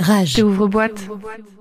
Rage. Ouvre-boîte.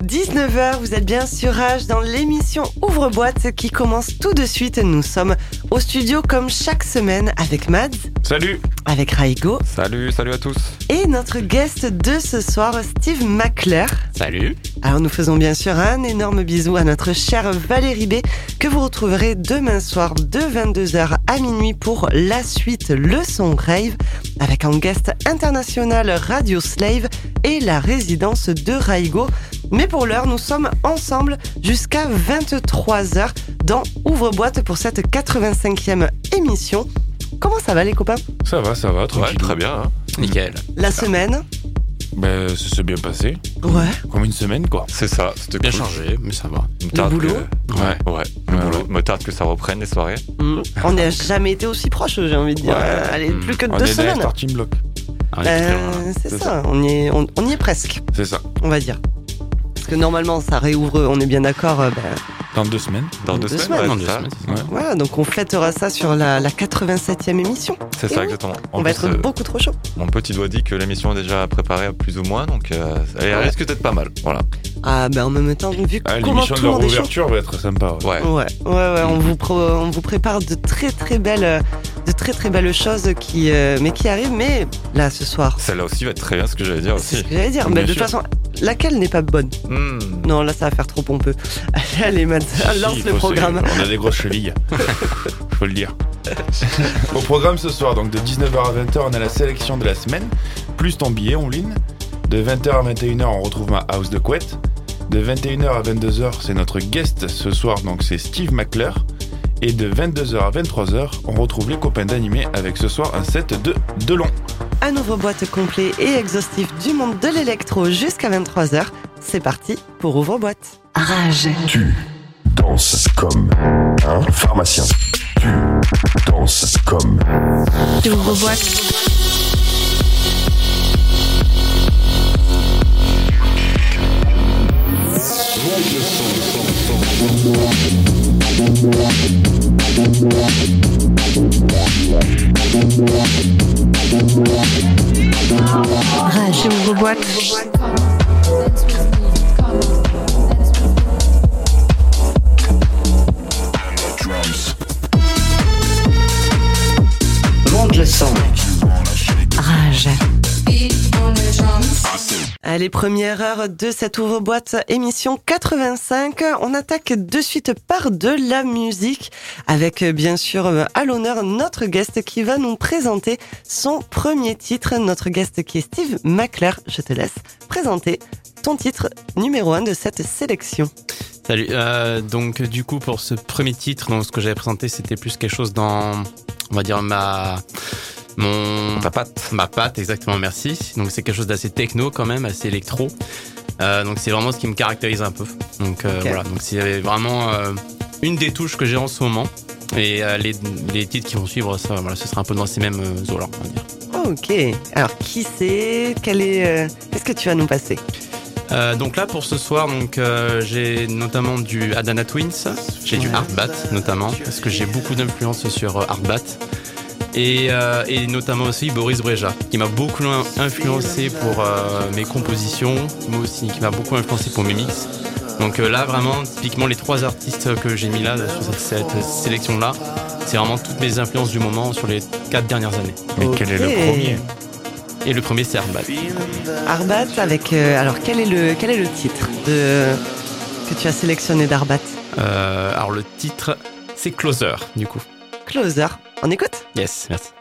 19h, vous êtes bien sur Rage dans l'émission Ouvre-boîte qui commence tout de suite. Nous sommes au studio comme chaque semaine avec Mads, Salut avec Raigo Salut, salut à tous et notre guest de ce soir, Steve McClure. Salut Alors nous faisons bien sûr un énorme bisou à notre chère Valérie B que vous retrouverez demain soir de 22h à minuit pour la suite Le Son Rave avec en guest international Radio Slave et la résidence de Raigo. Mais pour l'heure, nous sommes ensemble jusqu'à 23h dans Ouvre-boîte pour cette 85e émission. Comment ça va les copains? Ça va, ça va, Ouais, très bien. hein. Nickel. La semaine Ben, ça s'est bien passé. Ouais. Comme une semaine, quoi. C'est ça, c'était Bien cool. chargé, mais ça va. Me tarde boulot que- Ouais. Ouais, le Ouais, boulot. ouais. Me tarde que ça reprenne les soirées. Mm. On n'a jamais été aussi proche, j'ai envie de dire. Ouais. Allez, plus que On deux est semaines. starting block. Ah, là. Euh, c'est ça, On, y est, on, on y est presque, C'est ça. on va dire. Parce que normalement, ça réouvre, on est bien d'accord. euh, ben, Dans deux semaines. Dans Deux deux, semaines. ouais, deux semaines. Ouais. voilà, donc on fêtera ça sur la, la 87e émission. C'est ça, oui. exactement. En on va plus, être euh, beaucoup trop chaud. Mon petit doigt dit que l'émission est déjà préparée plus ou moins, donc euh, elle Ouais. risque d'être pas mal. Voilà. Ah, ben en même temps, vu Ah, comment L'émission tout de le leur monde est chaud. ouverture va être sympa. ouais. Ouais. Ouais, ouais, ouais, on vous, pro- on vous prépare de très très belles, euh, de très très belles choses qui, euh, mais qui arrivent. Mais là, ce soir, Celle-là aussi va être très bien, ce que j'allais dire c'est ce aussi. que j'allais dire. Bien Mais de toute façon, laquelle n'est pas bonne? Hmm. Non, là, ça va faire trop pompeux. Allez, allez, Matt, Si, lance le programme. se- On a des grosses chevilles. Faut le dire. Au programme ce soir, donc de 19h à 20h, on a la sélection de la semaine, plus ton billet en ligne. De 20h à 21h, on retrouve ma house de couette. De 21h à 22h, c'est notre guest ce soir, donc c'est Steve McClure. Et de 22h à 23h, on retrouve les copains d'animé avec ce soir un set de Delon. Un ouvre-boîte complet et exhaustif du monde de l'électro jusqu'à 23h. C'est parti pour ouvre-boîte. Rage. Tu danses comme un pharmacien. Tu danses comme Ouvre-boîte. Rage. Ouvre-boîte. Monte Allez, première heure de cette ouvre-boîte émission 85. On attaque de suite par de la musique avec euh, bien sûr euh, à l'honneur notre guest qui va nous présenter son premier titre. Notre guest qui est Steve McClure. Je te laisse présenter ton titre numéro un de cette sélection. Salut. Euh, donc, du coup, pour ce premier titre, donc, ce que j'avais présenté, c'était plus quelque chose dans, on va dire, ma. Mon, Ta patte. ma patte, exactement, merci. Donc, c'est quelque chose d'assez techno quand même, assez électro. Euh, donc, c'est vraiment ce qui me caractérise un peu. Donc, euh, voilà. Donc, c'est vraiment euh, une des touches que j'ai en ce moment. Et les, les titres qui vont suivre, ça, voilà, ce sera un peu dans ces mêmes euh, eaux-là, on va dire. Ok. Alors qui c'est? Quel est euh, Qu'est-ce que tu vas nous passer? Euh, donc là pour ce soir, donc euh, j'ai notamment du Adana Twins, j'ai du. Artbat notamment parce que j'ai beaucoup d'influence sur Artbat et, euh, et notamment aussi Boris Breja qui m'a beaucoup in- influencé pour euh, mes compositions, moi aussi qui m'a beaucoup influencé pour mes mix. Donc euh, là vraiment typiquement les trois artistes que j'ai mis là sur cette, cette sélection là, c'est vraiment toutes mes influences du moment sur les quatre dernières années. Mais quel est le premier? Et le premier c'est Artbat. Arbat avec. euh, alors quel est le quel est le titre de que tu as sélectionné d'Arbat? Euh, alors le titre c'est Closer du coup. Closer. On écoute? Yes, merci.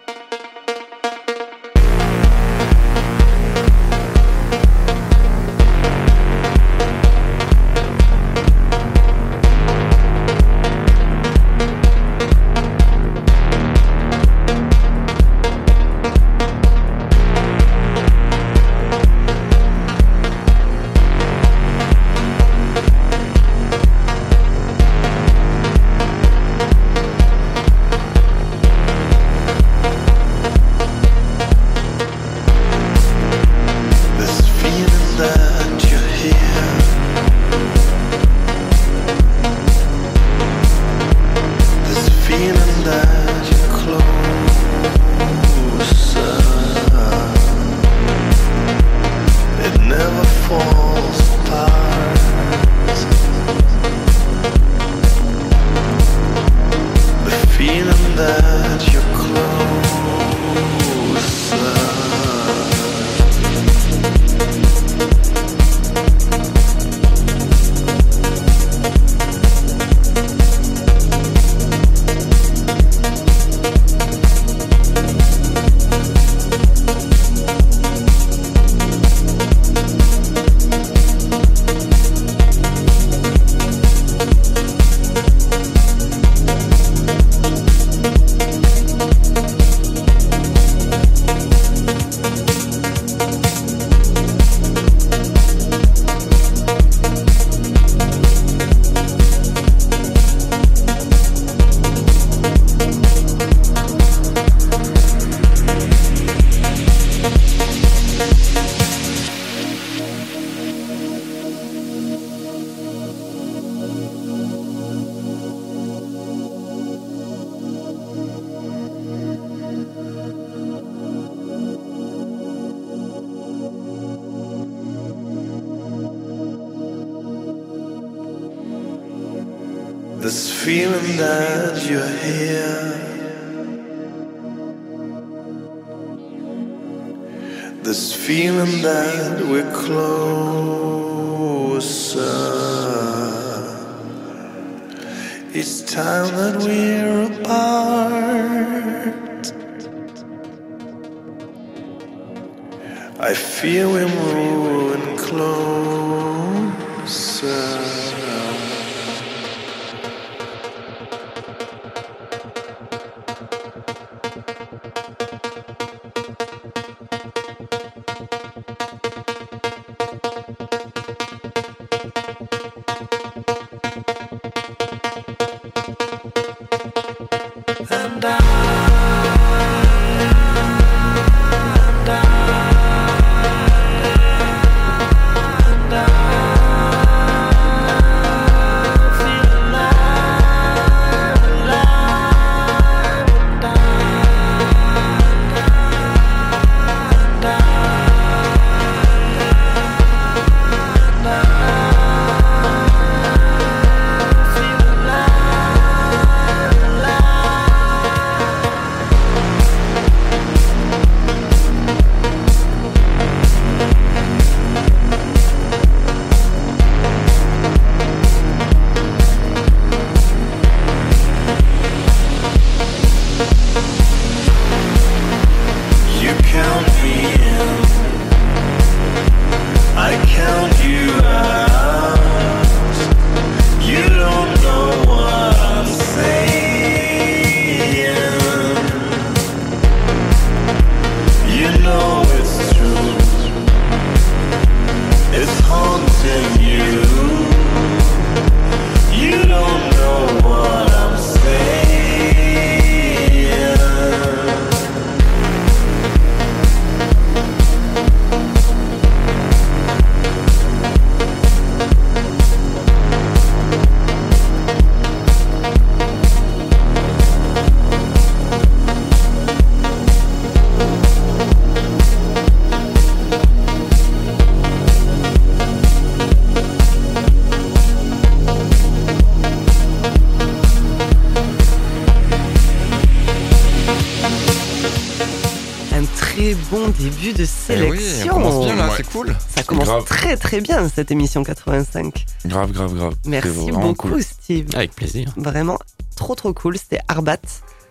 Très bien cette émission 85. Grave, grave, grave. Merci beaucoup cool. Steve. Avec plaisir. Vraiment trop trop cool. C'était Arbat.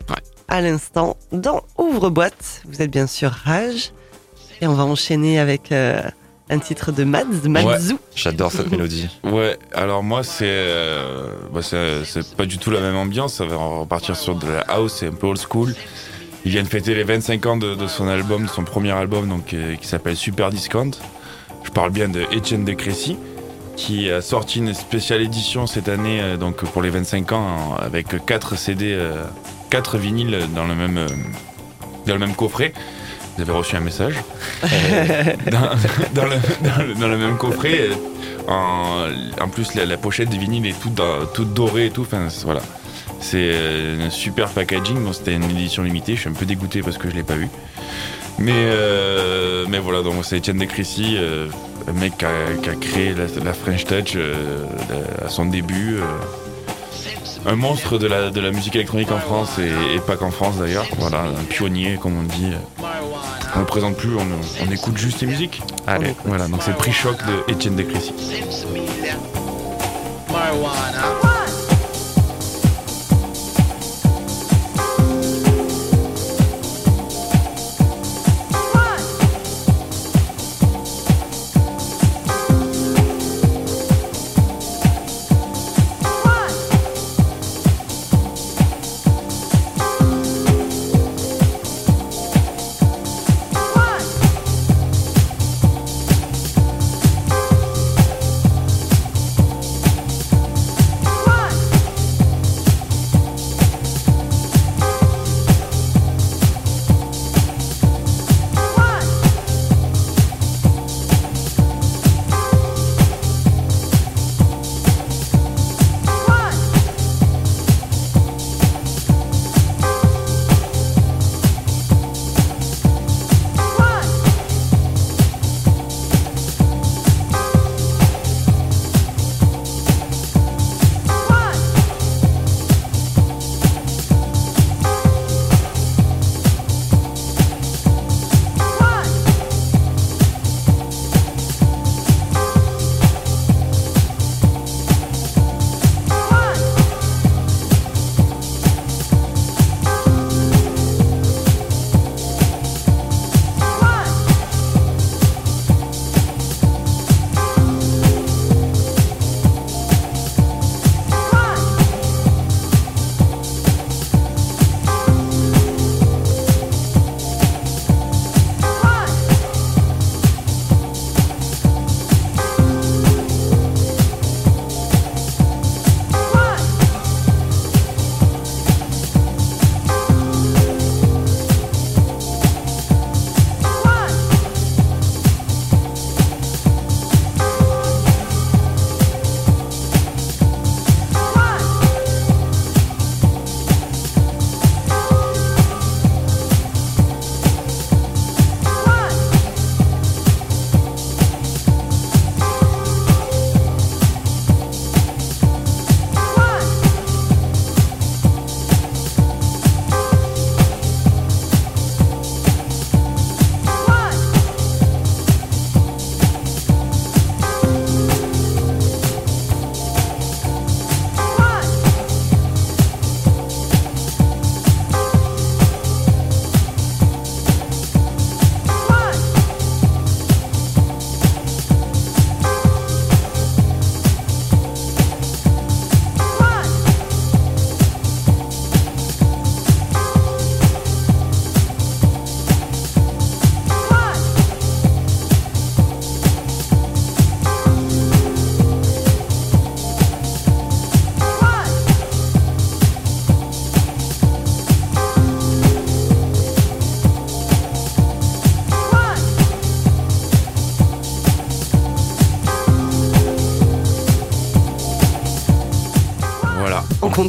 Ouais. À l'instant dans Ouvre-boîte. Vous êtes bien sûr Rage. Et on va enchaîner avec euh, un titre de Mads, Madzou. J'adore cette mélodie. Ouais, alors moi, c'est euh, bah, c'est c'est pas du tout la même ambiance. Ça va repartir sur de la house, c'est un peu old school. Ils viennent fêter les 25 ans de, de son album, de son premier album, donc euh, qui s'appelle Super Discount. Je parle bien de Etienne de Crécy, qui a sorti une spéciale édition cette année, euh, donc pour les 25 ans, en- avec 4 CD, euh, 4 vinyles dans le même, euh, dans le même coffret. Vous avez reçu un message. Euh, dans, dans le, dans le- dans le même coffret. euh, En, en plus, la, la pochette des vinyles est toute, dans- toute dorée et tout. Enfin, c'est- voilà. C'est euh, un super packaging. Bon, c'était une édition limitée. Je suis un peu dégoûté parce que je l'ai pas vu. Mais, euh, mais voilà, donc c'est Etienne de Crécy, euh, mec qui a, créé la, French Touch euh, à son début. euh, un monstre de la, de la musique électronique en France et, pas qu'en France d'ailleurs. Voilà, un pionnier, comme on dit. On le présente plus, on, on écoute juste les musiques. Allez. Voilà, donc c'est le prix choc de Etienne de Crécy.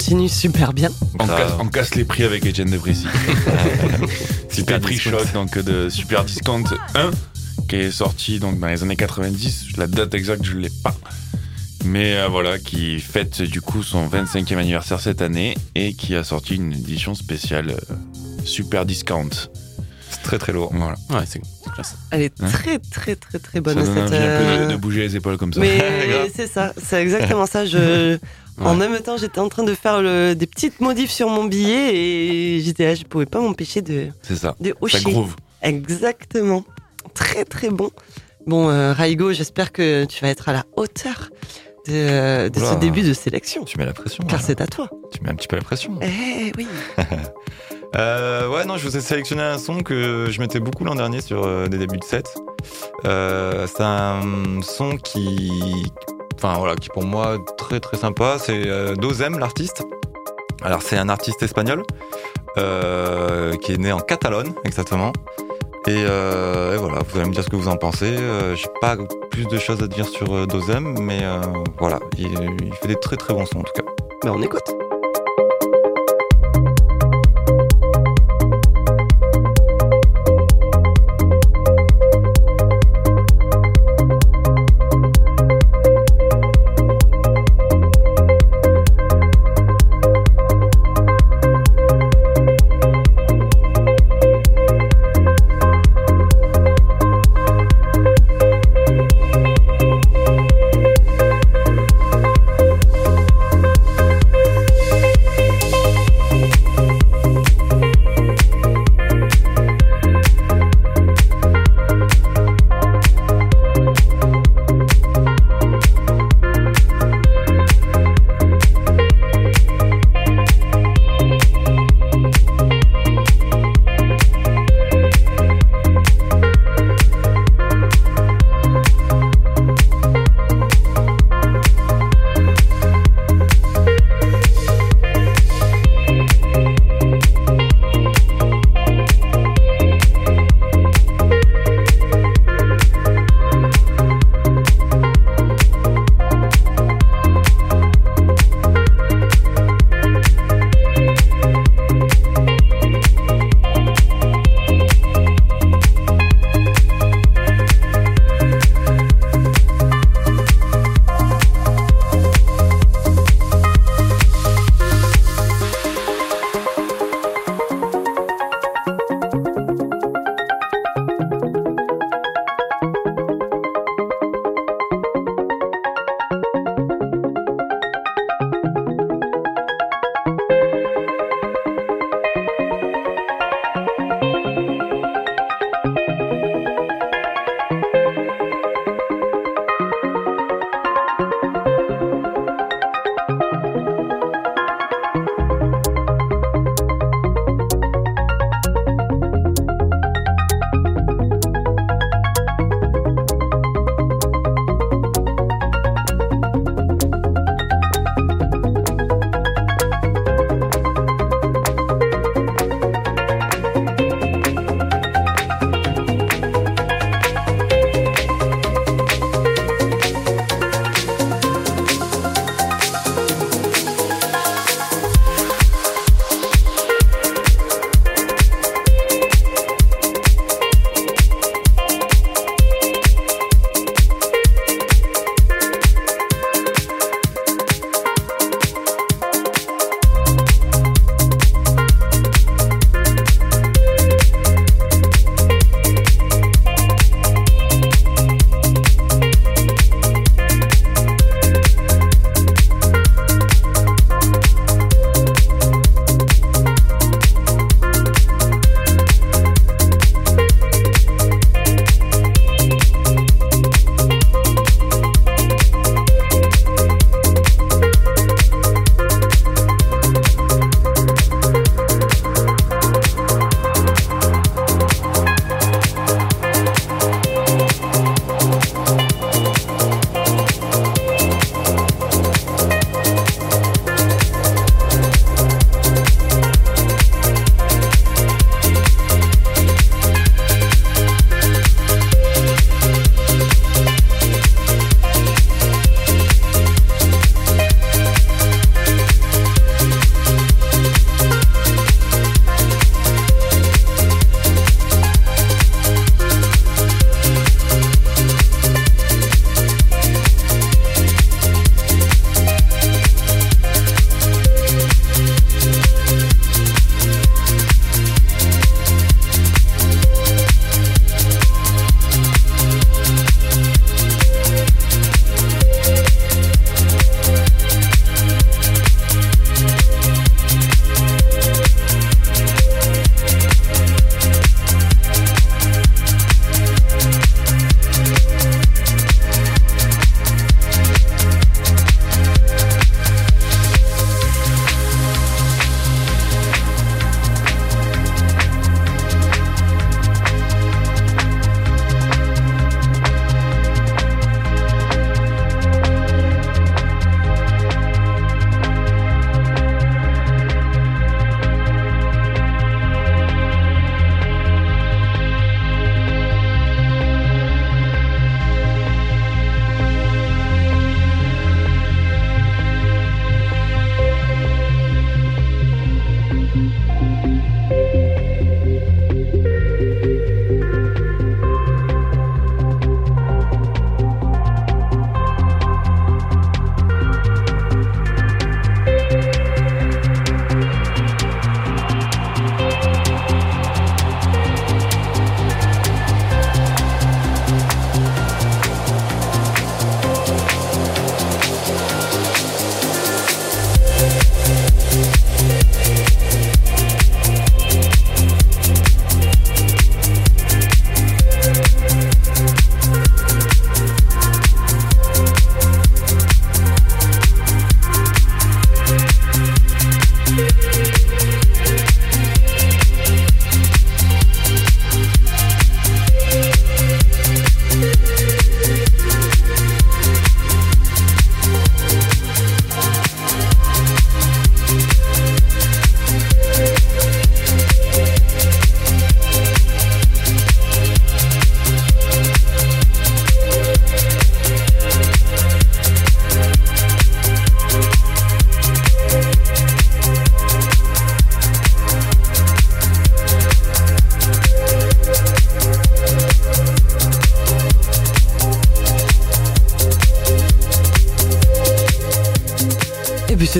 Continue super bien. On, casse, on casse les prix avec Etienne de Brécy. Super prix choc donc de Super Discount 1 qui est sorti donc dans les années 90. La date exacte je l'ai pas. Mais euh, voilà, qui fête du coup son 25e anniversaire cette année et qui a sorti une édition spéciale euh, Super Discount. C'est très très lourd. Voilà. Ouais, c'est c'est classe. Elle est Hein très très très très bonne ça donne cette. envie un peu euh, de, de bouger les épaules comme ça. Mais c'est ça, c'est exactement ça. Je, En même temps, j'étais en train de faire le- des petites modifs sur mon billet et j'étais là, je pouvais pas m'empêcher de, C'est ça. de Ça hocher. groove. Exactement. Très très bon. Bon, euh, Raigo, j'espère que tu vas être à la hauteur de, de ce début de sélection. Tu mets la pression. Car là. c'est à toi. Tu mets un petit peu la pression. Eh oui. Euh, ouais, non, je vous ai sélectionné un son que je mettais beaucoup l'an dernier sur euh, des débuts de set. Euh, c'est un son qui, enfin voilà, qui pour moi très très sympa. C'est euh, Dozem, l'artiste. Alors c'est un artiste espagnol euh, qui est né en Catalogne exactement. Et, euh, et voilà, vous allez me dire ce que vous en pensez. J'ai pas plus de choses à dire sur Dozem, mais voilà, il, fait des très très bons sons en tout cas. Ben, on écoute.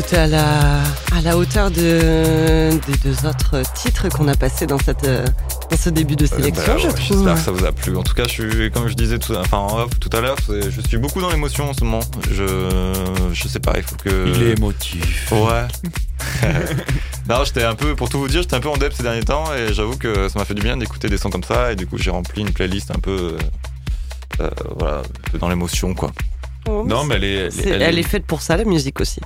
C'était à la, à la hauteur de, des deux autres titres qu'on a passés dans, cette, euh, dans ce début de sélection, Bah, je ouais, trouve. J'espère que ça vous a plu. En tout cas, je suis, comme je disais tout, enfin, en off tout à l'heure, je suis beaucoup dans l'émotion en ce moment. Je, je sais pas, il faut que. Il est émotif. Ouais. non, j'étais un peu, pour tout vous dire, j'étais un peu en dep ces derniers temps et j'avoue que ça m'a fait du bien d'écouter des sons comme ça et du coup j'ai rempli une playlist un peu, euh, euh, voilà, un peu dans l'émotion quoi. Oh, Non, mais elle est, elle est faite pour ça, la musique aussi.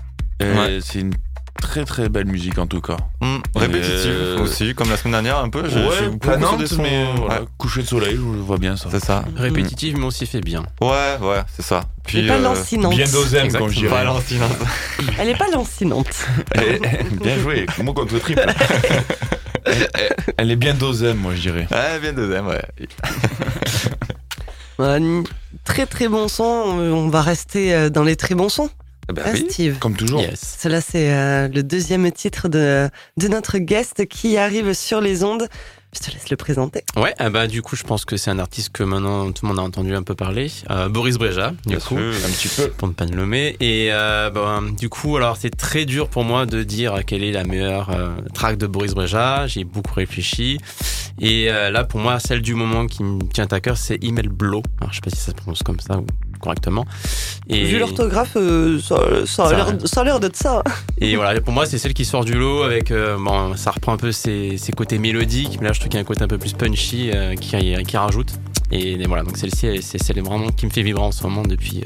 Ouais. c'est une très très belle musique en tout cas. Hum, répétitive Euh, aussi, comme la semaine dernière un peu. je des sons- mais voilà, ouais, coucher de soleil, je vois bien ça. c'est ça. Répétitive, mais aussi fait bien. Ouais, ouais, c'est ça. Elle est pas euh, lancinante. Bien Exactement. comme je dirais. Pas lancinante. Elle est pas lancinante. Bien joué, comment contre triple. elle, elle- est bien dosem, moi je dirais. Ouais, bien deuxième, ouais. Très très bon son. On va rester euh, dans les très bons sons. Eh ben oui. Steve Comme toujours. Yes. Cela, c'est euh, le deuxième titre de, de notre guest qui arrive sur les ondes. Je te laisse le présenter. Ouais, ah bah du coup, je pense que c'est un artiste que maintenant tout le monde a entendu un peu parler. Euh, Boris Breja, du Bien coup. sûr. Un petit peu. pour ne pas le nommer. Et euh, ben, du coup, alors c'est très dur pour moi de dire quelle est la meilleure euh, track de Boris Breja. J'ai beaucoup réfléchi. Et euh, là, pour moi, celle du moment qui me tient à cœur, c'est Email Blow. Alors, je sais pas si ça se prononce comme ça ou correctement. Et, Vu l'orthographe, euh, ça, ça a l'air- d'être ça. et voilà, pour moi, c'est celle qui sort du lot avec, euh, bon, ça reprend un peu ses, ses côtés mélodiques, mais là, je trouve qu'il y a un côté un peu plus punchy euh, qui, qui rajoute. Et, et voilà, donc celle-ci, elle- c'est celle vraiment qui me fait vibrer en ce moment depuis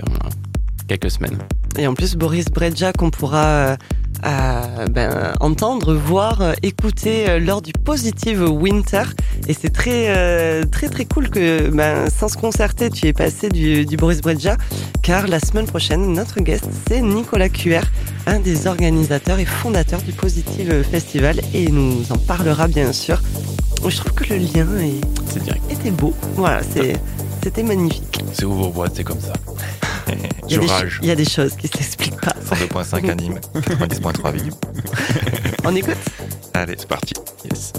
quelques semaines. Et en plus, Boris Breja, qu'on pourra euh, ben, entendre, voir, écouter euh, lors du Positive Winter. Et c'est très, euh, très, très cool que, ben, sans se concerter, tu es passé du, du Boris Breja, car la semaine prochaine, notre guest, c'est Nicolas QR, un des organisateurs et fondateurs du Positive Festival, et il nous en parlera bien sûr. Je trouve que le lien est- C'est direct. était beau. Voilà, c'est- c'était magnifique. C'est ouvre boîte, c'est comme ça. Il y, a Je des, rage. il y a des choses qui s'expliquent pas. 102.5 anime, 90.3 vidéo. On écoute Allez, c'est parti. Yes.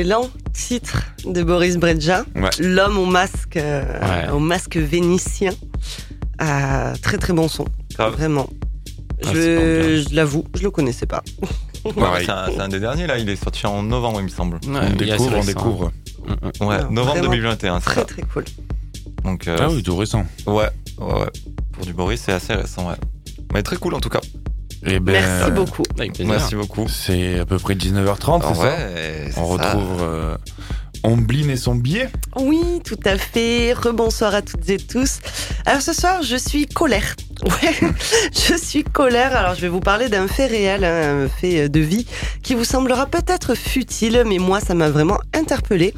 Excellent titre de Boris Ouais. l'homme au masque, euh, Ouais. au masque vénitien. Euh, très très bon son, Grave. vraiment. Ah, je je l'avoue, je le connaissais pas. Ouais, c'est un, des derniers là, il est sorti en novembre il me semble. Ouais, on il est assez découvre, on découvre. Mm, mm. Ouais, Non, novembre vraiment 2021, c'est Très ça. très cool. Donc euh, Ah oui, tout récent. ouais, ouais, ouais. Pour du Boris, c'est assez récent, ouais. Mais très cool en tout cas. Eh ben, Merci beaucoup. Merci beaucoup. C'est à peu près 19h30, Ah c'est ça ouais, c'est On ça. retrouve euh, Omblin et son billet. Oui, tout à fait. Rebonsoir à toutes et tous. Alors ce soir, je suis colère. Ouais, je suis colère. Alors je vais vous parler d'un fait réel, hein, un fait de vie, qui vous semblera peut-être futile, mais moi, ça m'a vraiment interpellé.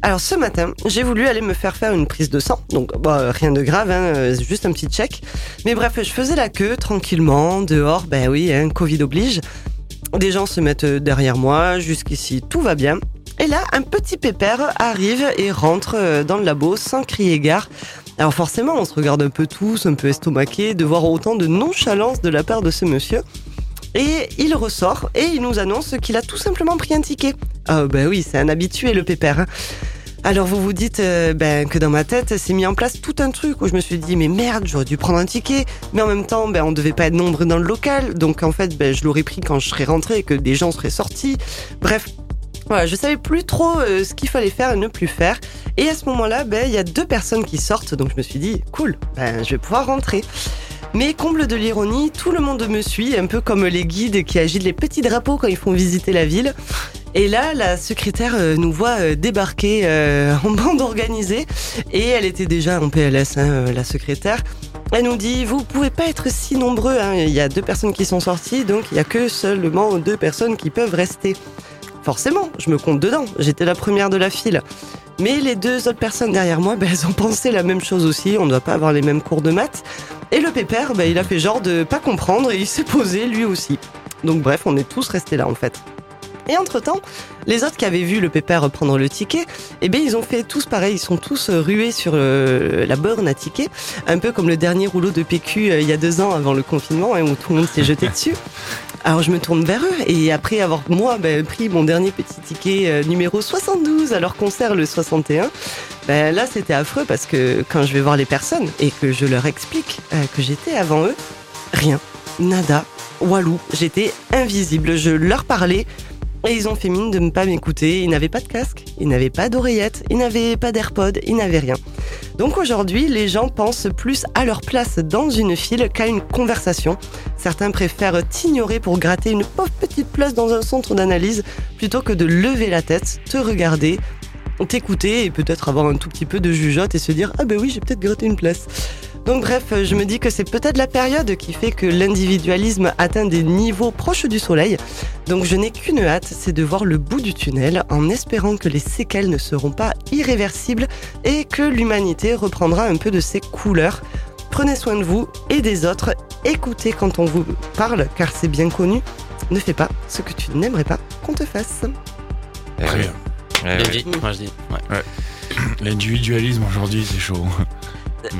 Alors ce matin, j'ai voulu aller me faire faire une prise de sang. Donc bah, rien de grave, hein, euh, juste un petit check. Mais bref, je faisais la queue tranquillement, dehors, ben oui, hein, Covid oblige. Des gens se mettent derrière moi, jusqu'ici tout va bien. Et là, un petit pépère arrive et rentre euh, dans le labo sans crier gare. Alors forcément, on se regarde un peu tous, un peu estomaqués, de voir autant de nonchalance de la part de ce monsieur. Et il ressort et il nous annonce qu'il a tout simplement pris un ticket. Ah ben oui, c'est un habitué le pépère. hein. Alors vous vous dites euh, ben, que dans ma tête, c'est mis en place tout un truc où je me suis dit mais merde, j'aurais dû prendre un ticket. Mais en même temps, ben, on devait pas être nombreux dans le local. Donc en fait, ben, je l'aurais pris quand je serais rentré et que des gens seraient sortis. Bref, voilà, je savais plus trop euh, ce qu'il fallait faire et ne plus faire. Et à ce moment-là, ben, il y a deux personnes qui sortent. Donc je me suis dit, cool, ben, je vais pouvoir rentrer. Mais comble de l'ironie, tout le monde me suit, un peu comme les guides qui agitent les petits drapeaux quand ils font visiter la ville. Et là, la secrétaire euh, nous voit euh, débarquer euh, en bande organisée. Et elle était déjà en PLS, hein, la secrétaire. Elle nous dit, vous pouvez pas être si nombreux. hein. Il y a deux personnes qui sont sorties, donc il y a que seulement deux personnes qui peuvent rester. Forcément, je me compte dedans. J'étais la première de la file. Mais les deux autres personnes derrière moi, ben, elles ont pensé la même chose aussi. On ne doit pas avoir les mêmes cours de maths. Et le pépère, ben, il a fait genre de pas comprendre et il s'est posé lui aussi. Donc bref, on est tous restés là en fait. Et entre-temps, les autres qui avaient vu le pépère prendre le ticket, eh bien, ils ont fait tous pareil. Ils sont tous euh, rués sur euh, la borne à ticket, un peu comme le dernier rouleau de PQ euh, il y a deux ans avant le confinement, hein, où tout le monde s'est jeté dessus. Alors je me tourne vers eux et après avoir moi ben, pris mon dernier petit ticket euh, numéro 72 à leur concert le 61, ben, là c'était affreux parce que quand je vais voir les personnes et que je leur explique euh, que j'étais avant eux, rien, nada, walou, j'étais invisible. Je leur parlais et ils ont fait mine de ne pas m'écouter. Ils n'avaient pas de casque, ils n'avaient pas d'oreillette, ils n'avaient pas d'AirPod, ils n'avaient rien. Donc aujourd'hui, les gens pensent plus à leur place dans une file qu'à une conversation. Certains préfèrent t'ignorer pour gratter une pauvre petite place dans un centre d'analyse plutôt que de lever la tête, te regarder, t'écouter et peut-être avoir un tout petit peu de jugeote et se dire ah ben oui j'ai peut-être gratté une place. Donc bref, je me dis que c'est peut-être la période qui fait que l'individualisme atteint des niveaux proches du soleil. Donc je n'ai qu'une hâte, c'est de voir le bout du tunnel en espérant que les séquelles ne seront pas irréversibles et que l'humanité reprendra un peu de ses couleurs. Prenez soin de vous et des autres. Écoutez quand on vous parle, car c'est bien connu. Ne fais pas ce que tu n'aimerais pas qu'on te fasse. Très bien. Bien oui. dit, moi je dis. Ouais. L'individualisme aujourd'hui, c'est chaud.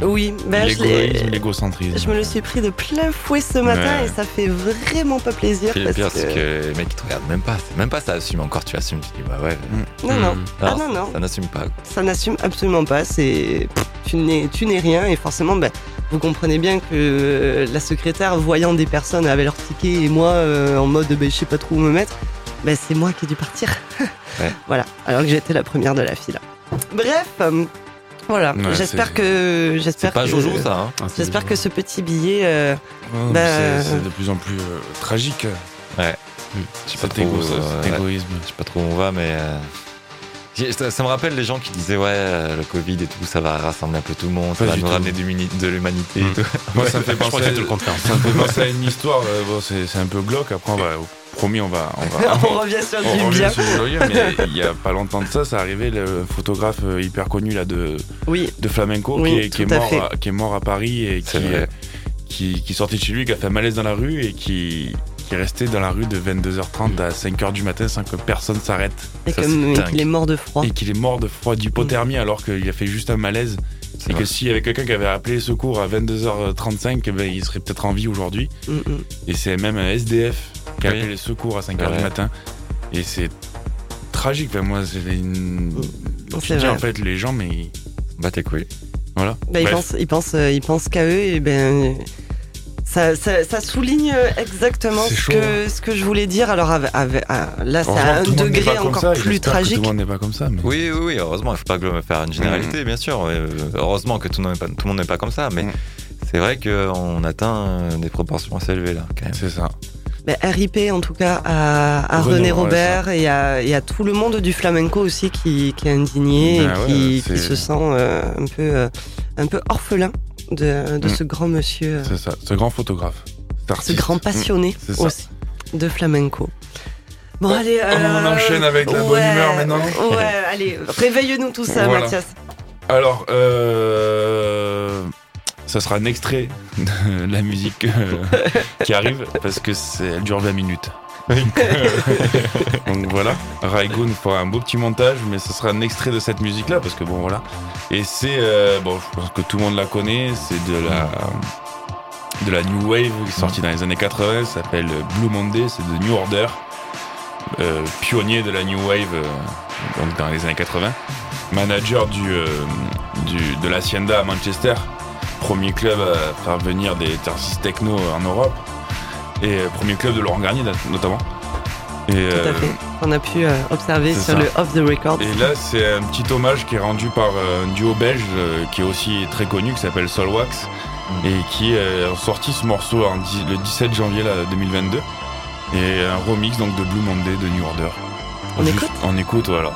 Oui, ben je l'ai- L'égoïsme, l'égocentrisme. Je me le suis pris de plein fouet ce matin Ouais. et ça fait vraiment pas plaisir. Parce pire, que... c'est que les mecs, ils te regardent même pas. Même pas ça assume encore, tu assumes. Tu dis, bah ouais. Non, non. Mm. Ah non, non. Ça n'assume pas. Ça n'assume absolument pas. C'est pff, tu n'es tu n'es rien et forcément, ben, vous comprenez bien que euh, la secrétaire, voyant des personnes avec leur ticket et moi euh, en mode ben, je sais pas trop où me mettre, ben, c'est moi qui ai dû partir. Ouais. Voilà. Alors que j'étais la première de la file. Bref, euh, voilà. Ouais, j'espère que j'espère pas que Jojo, ça. Hein. J'espère que ce petit billet. euh, Ouais, Bah, c'est- C'est de plus en plus euh, tragique. Ouais. Mm. Je sais pas Cet, trop, égo- euh, égoïsme. Je sais pas trop où on va, mais. euh, Ça, ça me rappelle les gens qui disaient ouais euh, le Covid et tout ça va rassembler un peu tout le monde, ça Pas va du nous tout. ramener de l'humanité et Mm. tout. Moi, ça me fait penser, tout le contraire. ça me fait penser à une histoire. euh, bon, c'est c'est un peu glauque. Après, on va, promis, on va, on va, on revient sur on du revient bien. sur le joyeux, mais il y a pas longtemps de ça, ça arrivait le photographe euh, hyper connu là de, Oui, de flamenco Oui, qui, est, qui, mort, à, qui est mort à Paris et C'est qui, euh, qui, qui sortait de chez lui, qui a fait un malaise dans la rue et qui, qui est resté dans la rue de 22h30 à 5h du matin sans que personne s'arrête. Et qu'il est mort de froid. et qu'il est mort de froid d'hypothermie alors qu'il a fait juste un malaise et vrai. que s'il y avait quelqu'un qui avait appelé les secours à 22h35 eh ben, il serait peut-être en vie aujourd'hui Mm, mm. et c'est même un SDF qui a appelé les secours à 5h Ouais. du matin et c'est tragique. Enfin, moi, c'est une. Dis vrai. en fait, les gens, mais Bah tes couilles. voilà. Bah, ils, Bref. pensent, ils, pensent, euh, ils pensent qu'à eux, et ben. Ça, ça, ça souligne exactement C'est ce que, ce que je voulais dire. Alors, avec- avec- ah, là, c'est à un degré encore ça, plus que tragique. Tout le monde n'est pas comme ça, mais. Oui, oui, oui, heureusement, il faut pas glo- faire une généralité, bien sûr. Euh, Heureusement que tout le monde n'est pas, tout le monde n'est pas comme ça, mais Mm. c'est vrai qu'on atteint des proportions assez élevées là, quand même. C'est ça. Bah, RIP en tout cas à, à René, René ouais, Robert et à, et à tout le monde du flamenco aussi qui, qui est indigné Ben et ouais, qui, se sent euh, un, peu, euh, un peu orphelin de, de Mm. ce grand monsieur, euh, C'est ça. Ce grand photographe. Ce grand passionné ça. aussi de flamenco. Bon, Bon, allez, on euh, enchaîne avec la bonne humeur maintenant. Ouais, allez, réveille-nous tout ça, Voilà. Mathias. Alors, euh, ça sera un extrait de la musique euh, qui arrive parce que c'est, elle dure 20 minutes. Donc voilà, Raigun fera un beau petit montage, mais ce sera un extrait de cette musique-là parce que bon voilà. Et c'est euh, bon, je pense que tout le monde la connaît, c'est de la de la new wave sortie dans les années 80, ça s'appelle Blue Monday, c'est de New Order, euh, pionnier de la new wave euh, donc dans les années 80 manager du, du, de l'Hacienda à Manchester, premier club à faire venir des artistes techno en Europe, et euh, premier club de Laurent Garnier notamment. Et, Tout euh, à fait. On a pu euh, observer sur ça. le Off the Record. et là, c'est un petit hommage qui est rendu par euh, un duo belge euh, qui est aussi très connu, qui s'appelle Solwax, et qui euh, a sorti ce morceau le 17 janvier là, 2022. Et un remix donc de Blue Monday de New Order. On Juste- écoute On écoute, voilà.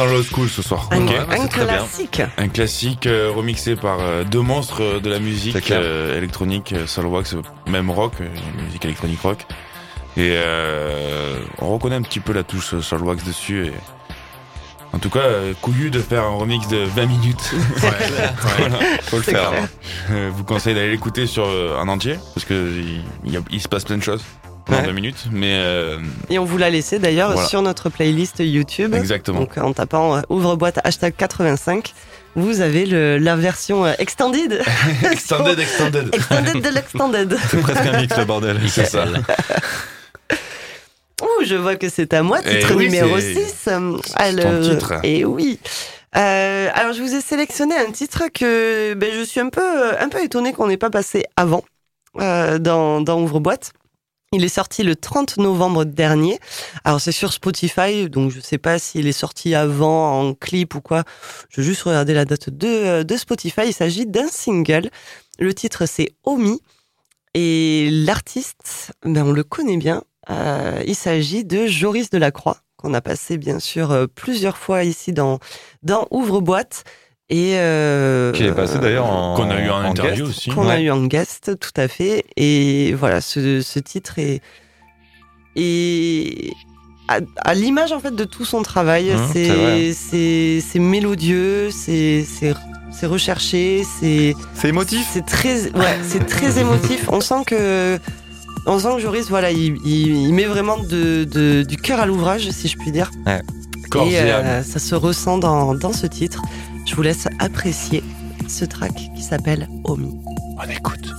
Reste dans le school ce soir. Un, Ok. Ouais, un bien. classique. Un classique euh, remixé par euh, deux monstres euh, de la musique euh, électronique, Soulwax, même rock, musique électronique rock. Et euh, on reconnaît un petit peu la touche Soulwax dessus. Et... En tout cas, euh, couillu de faire un remix de 20 minutes. Voilà. Faut le faire. clair. hein. Je vous conseille d'aller l'écouter sur euh, en entier parce que il, il y a- il se passe plein de choses pendant Ouais. 20 minutes. Mais euh, Et on vous l'a laissé d'ailleurs Voilà. sur notre playlist YouTube. exactement. Donc en tapant euh, ouvre-boîte hashtag 85, vous avez le, la version euh, extended. extended, extended. extended de l'extended. C'est presque un mix le bordel. C'est ça. Ouh, je vois que c'est à moi, Eh titre oui, numéro c'est- 6. c'est ton titre. Et oui. Euh, alors je vous ai sélectionné un titre que ben, je suis un peu, un peu étonnée qu'on n'ait pas passé avant euh, dans, dans Ouvre-boîte. Il est sorti le 30 novembre dernier. Alors c'est sur Spotify, donc je sais pas s'il est sorti avant en clip ou quoi. Je vais juste regarder la date de, de Spotify. Il s'agit d'un single. Le titre c'est Omi. Et l'artiste, ben, on le connaît bien. Euh, il s'agit de Joris Delacroix, qu'on a passé bien sûr euh, plusieurs fois ici dans, dans Ouvre-boîte. Et euh, Qui est passé d'ailleurs en. Qu'on a eu en, interview guest. aussi. qu'on a Ouais. eu en guest, tout à fait. Et voilà, ce, ce titre est, est à, à l'image en fait de tout son travail. Mmh, c'est c'est c'est c'est mélodieux, c'est c'est c'est recherché, c'est C'est émotif. c'est très ouais, c'est très émotif. On sent que on sent que Joris voilà, il, il, il met vraiment de, de- du cœur à l'ouvrage, si je puis dire. Corps et et euh, ça se ressent dans, dans ce titre. Je vous laisse apprécier ce track qui s'appelle Omi. On écoute.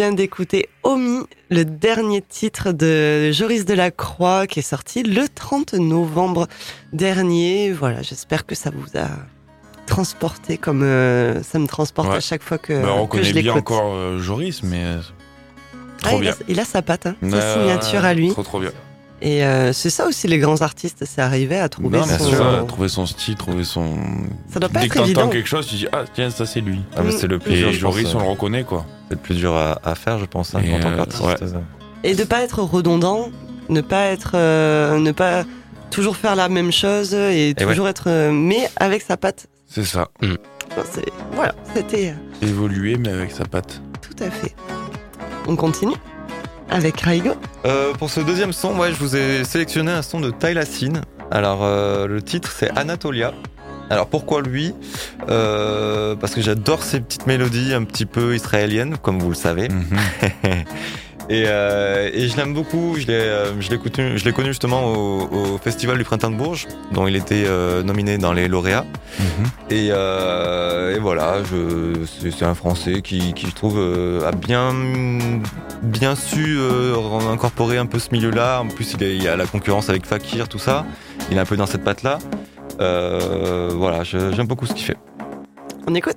Vient d'écouter Omi, le dernier titre de Joris Delacroix qui est sorti le 30 novembre dernier. Voilà, j'espère que ça vous a transporté comme euh, ça me transporte Ouais. à chaque fois que, Bah, on que je bien encore euh, Joris, mais euh, Ah, trop il, bien. a, il a sa patte, hein, sa signature à lui. Trop trop bien. Et euh, c'est ça aussi les grands artistes, c'est arriver à trouver Non, son. ça, trouver son style, trouver son. Ça doit pas Dès être que évident. quelque chose, tu dis ah tiens ça c'est lui. Ah, c'est le plus Et dur, je pense, euh, on le reconnaît quoi. C'est le plus dur à, à faire, je pense, hein, en tant euh, qu'artiste. ouais. Et de pas être redondant, ne pas être, euh, ne pas toujours faire la même chose et, toujours être, euh, mais avec sa patte. C'est ça. C'est- Voilà, c'était Évoluer mais avec sa patte. tout à fait. On continue avec Raigo. Euh, pour ce deuxième son, ouais, je vous ai sélectionné un son de Tyla Sin. Alors, euh, le titre, c'est Anatolia. Alors, pourquoi lui Euh, Parce que j'adore ces petites mélodies un petit peu israéliennes, comme vous le savez. Mhm. et, euh, et je l'aime beaucoup. Je l'ai, euh, je l'ai connu, je l'ai connu justement au, au Festival du Printemps de Bourges, dont il était euh, nominé dans les lauréats. Mhm. Et, euh, et voilà, je, c'est, c'est un Français qui, qui je trouve, euh, a bien, bien su euh, incorporer un peu ce milieu-là. En plus, il, est- il y a la concurrence avec Fakir, tout ça. Il est un peu dans cette patte-là. Euh, voilà, je- j'aime beaucoup ce qu'il fait. On écoute?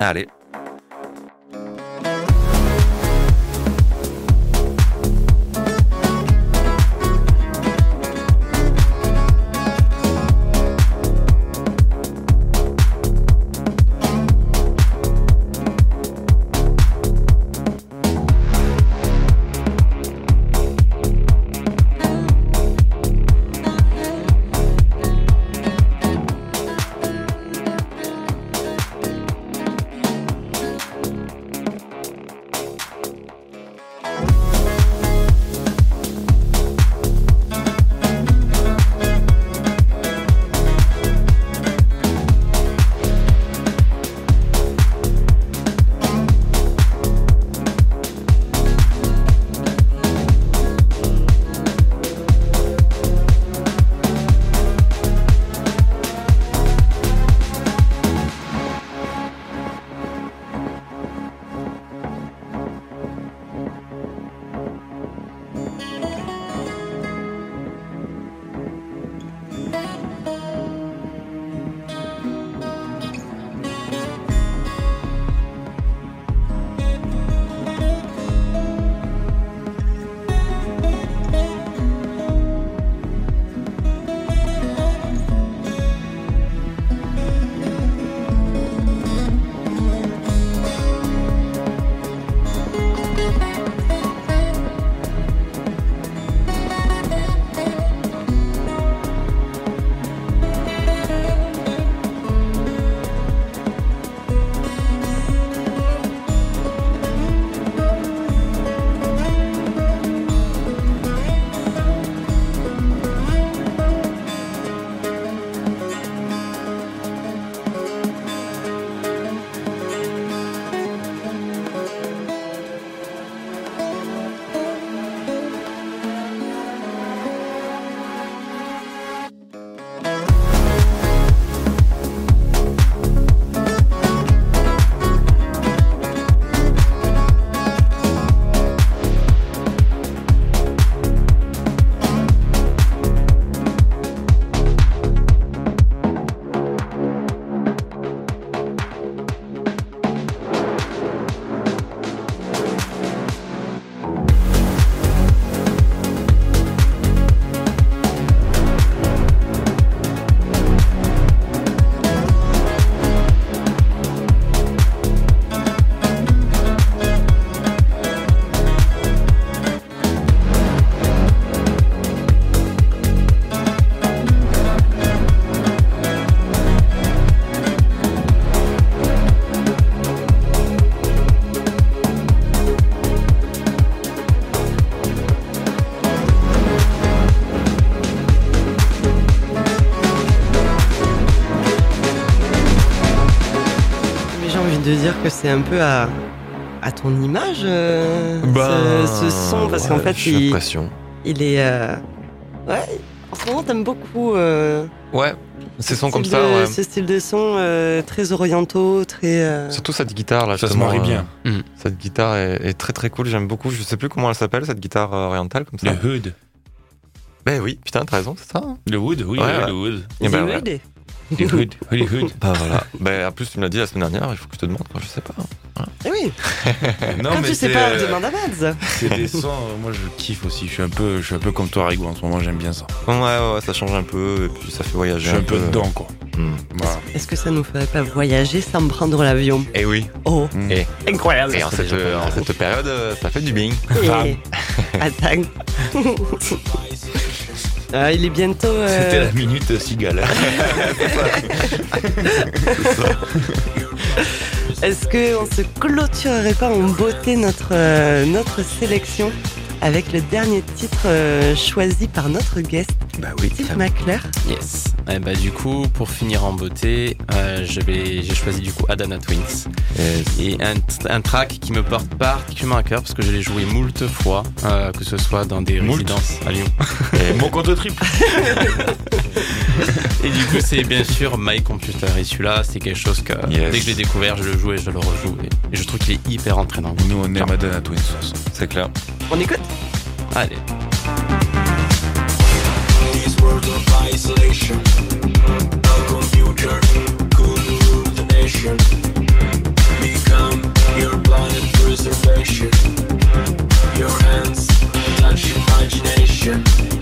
Allez. Envie de dire que c'est un peu à, à ton image euh, Ben, ce, ce son parce qu'en fait j'ai il, l'impression. il est euh, ouais en ce moment t'aimes beaucoup euh, Ouais, ces sons comme style ça, de- ouais. ce style de son euh, très orientaux très euh, Surtout cette guitare là, Ça se marie euh, bien. Ça Cette guitare est, est très très cool, j'aime beaucoup. Je sais plus comment elle s'appelle, cette guitare orientale comme ça. Le hood. Ben oui, putain, t'as raison, c'est ça. hein. Le wood, oui, Ouais, ouais, ouais. le wood. Eh ben, J'ai ouais. idée. Le hood, le hood. Bah voilà. Ben en plus, tu me l'as dit la semaine dernière, il faut que je te demande quand je sais pas. Eh oui, Non, quand mais tu sais pas, euh, demande à Mads. C'est des sons, euh, moi je kiffe aussi. Je suis un peu, je suis un peu comme toi, Rigo. En ce moment, j'aime bien ça. Ouais, ouais, ouais, ça change un peu et puis ça fait Je voyager suis un peu dedans, quoi. Hmm. Voilà. Est-ce que ça nous ferait pas voyager sans prendre l'avion? Et oui. Oh, Mm. Et, incroyable. et en, cette, en cette période, euh, ça fait du bing. Et- Attends. Ah, il est bientôt. euh, C'était la minute cigale. Est-ce qu'on se clôturerait pas en beauté notre, euh, notre sélection? Avec le dernier titre euh, choisi par notre guest, bah oui. Steve McClure Yes. Eh ben, du coup, pour finir en beauté, euh, j'ai choisi du coup Adana Twins. Et un, un track qui me porte particulièrement à cœur parce que je l'ai joué moult fois, euh, que ce soit dans des Moult. résidences à Lyon. Et mon compte triple. Et du coup, c'est bien sûr My Computer. Et celui-là, c'est quelque chose que Yes. dès que je l'ai découvert, je le joue et je le rejoue. Et, et je trouve qu'il est hyper entraînant. Nous, on est Madonna Twins. C'est clair. On écoute? This world of isolation, a computer could rule the nation. Become your preservation. Your hands touch imagination.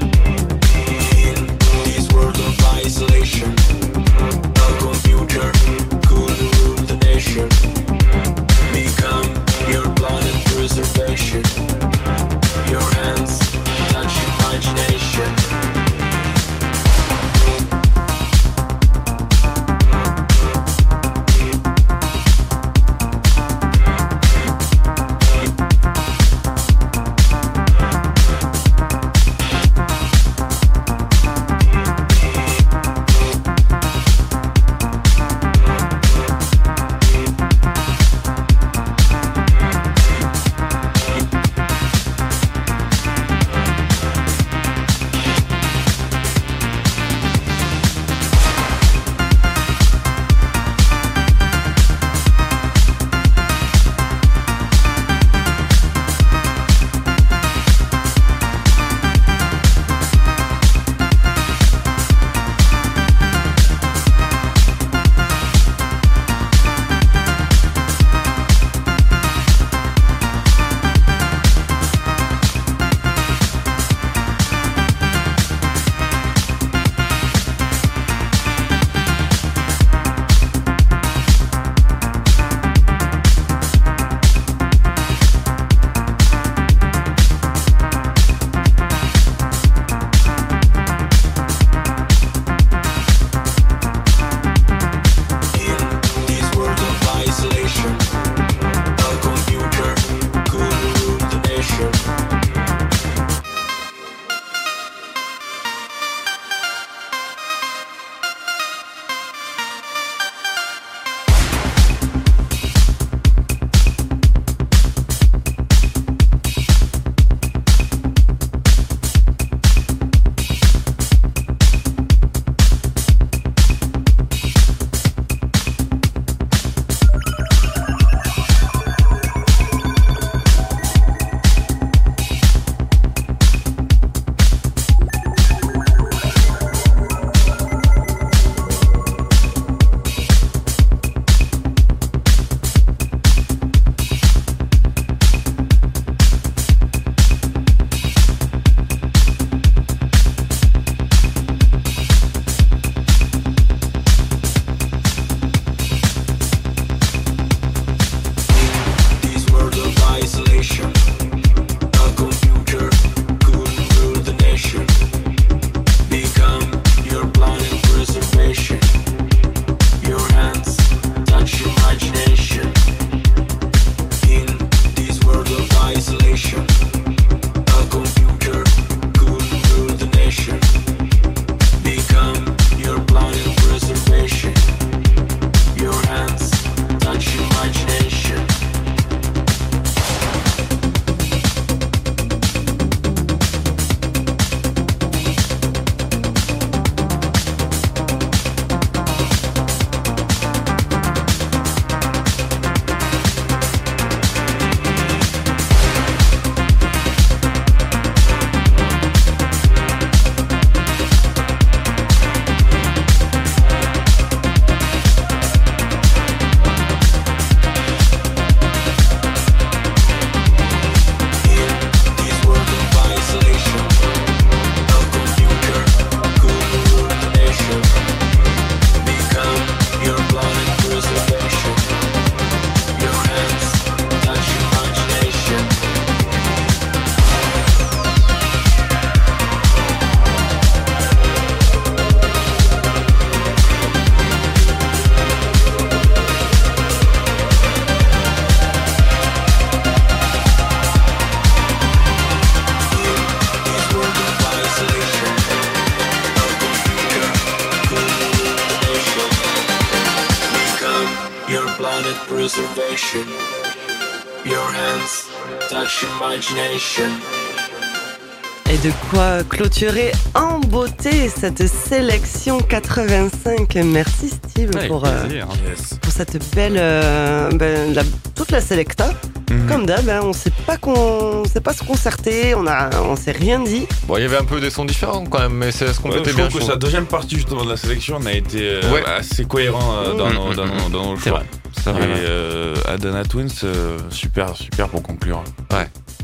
De quoi clôturer en beauté cette sélection 85. Merci Steve Ouais, pour, euh, hein. Yes. pour cette belle, euh, ben, la- toute la sélecta. Mhm. Comme d'hab, hein, on sait pas qu'on, sait pas se concerter, on a, on s'est rien dit. Bon, il y avait un peu des sons différents quand même, mais ça se Ouais, complétait je bien. trouve que je sa deuxième partie justement de la sélection on a été euh, Ouais. assez cohérent euh, dans, Mm, nos, dans, mm, nos, dans nos C'est choix. vrai. C'est Et euh, Adana Twins, euh, super, super pour conclure.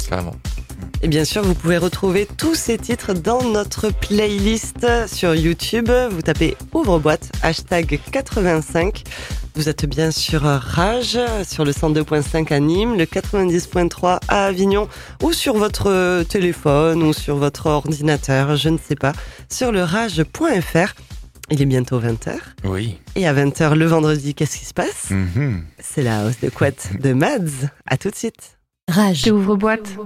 carrément. Et bien sûr, vous pouvez retrouver tous ces titres dans notre playlist sur YouTube. Vous tapez ouvre-boîte, hashtag 85. Vous êtes bien sur Rage, sur le 102.5 à Nîmes, le 90.3 à Avignon, ou sur votre téléphone, ou sur votre ordinateur, je ne sais pas, sur le rage.fr. Il est bientôt 20h. Oui. Et à 20h le vendredi, qu'est-ce qui se passe? Mhm. C'est la hausse de couette de Mads. À tout de suite. Rage. J'ouvre boîte.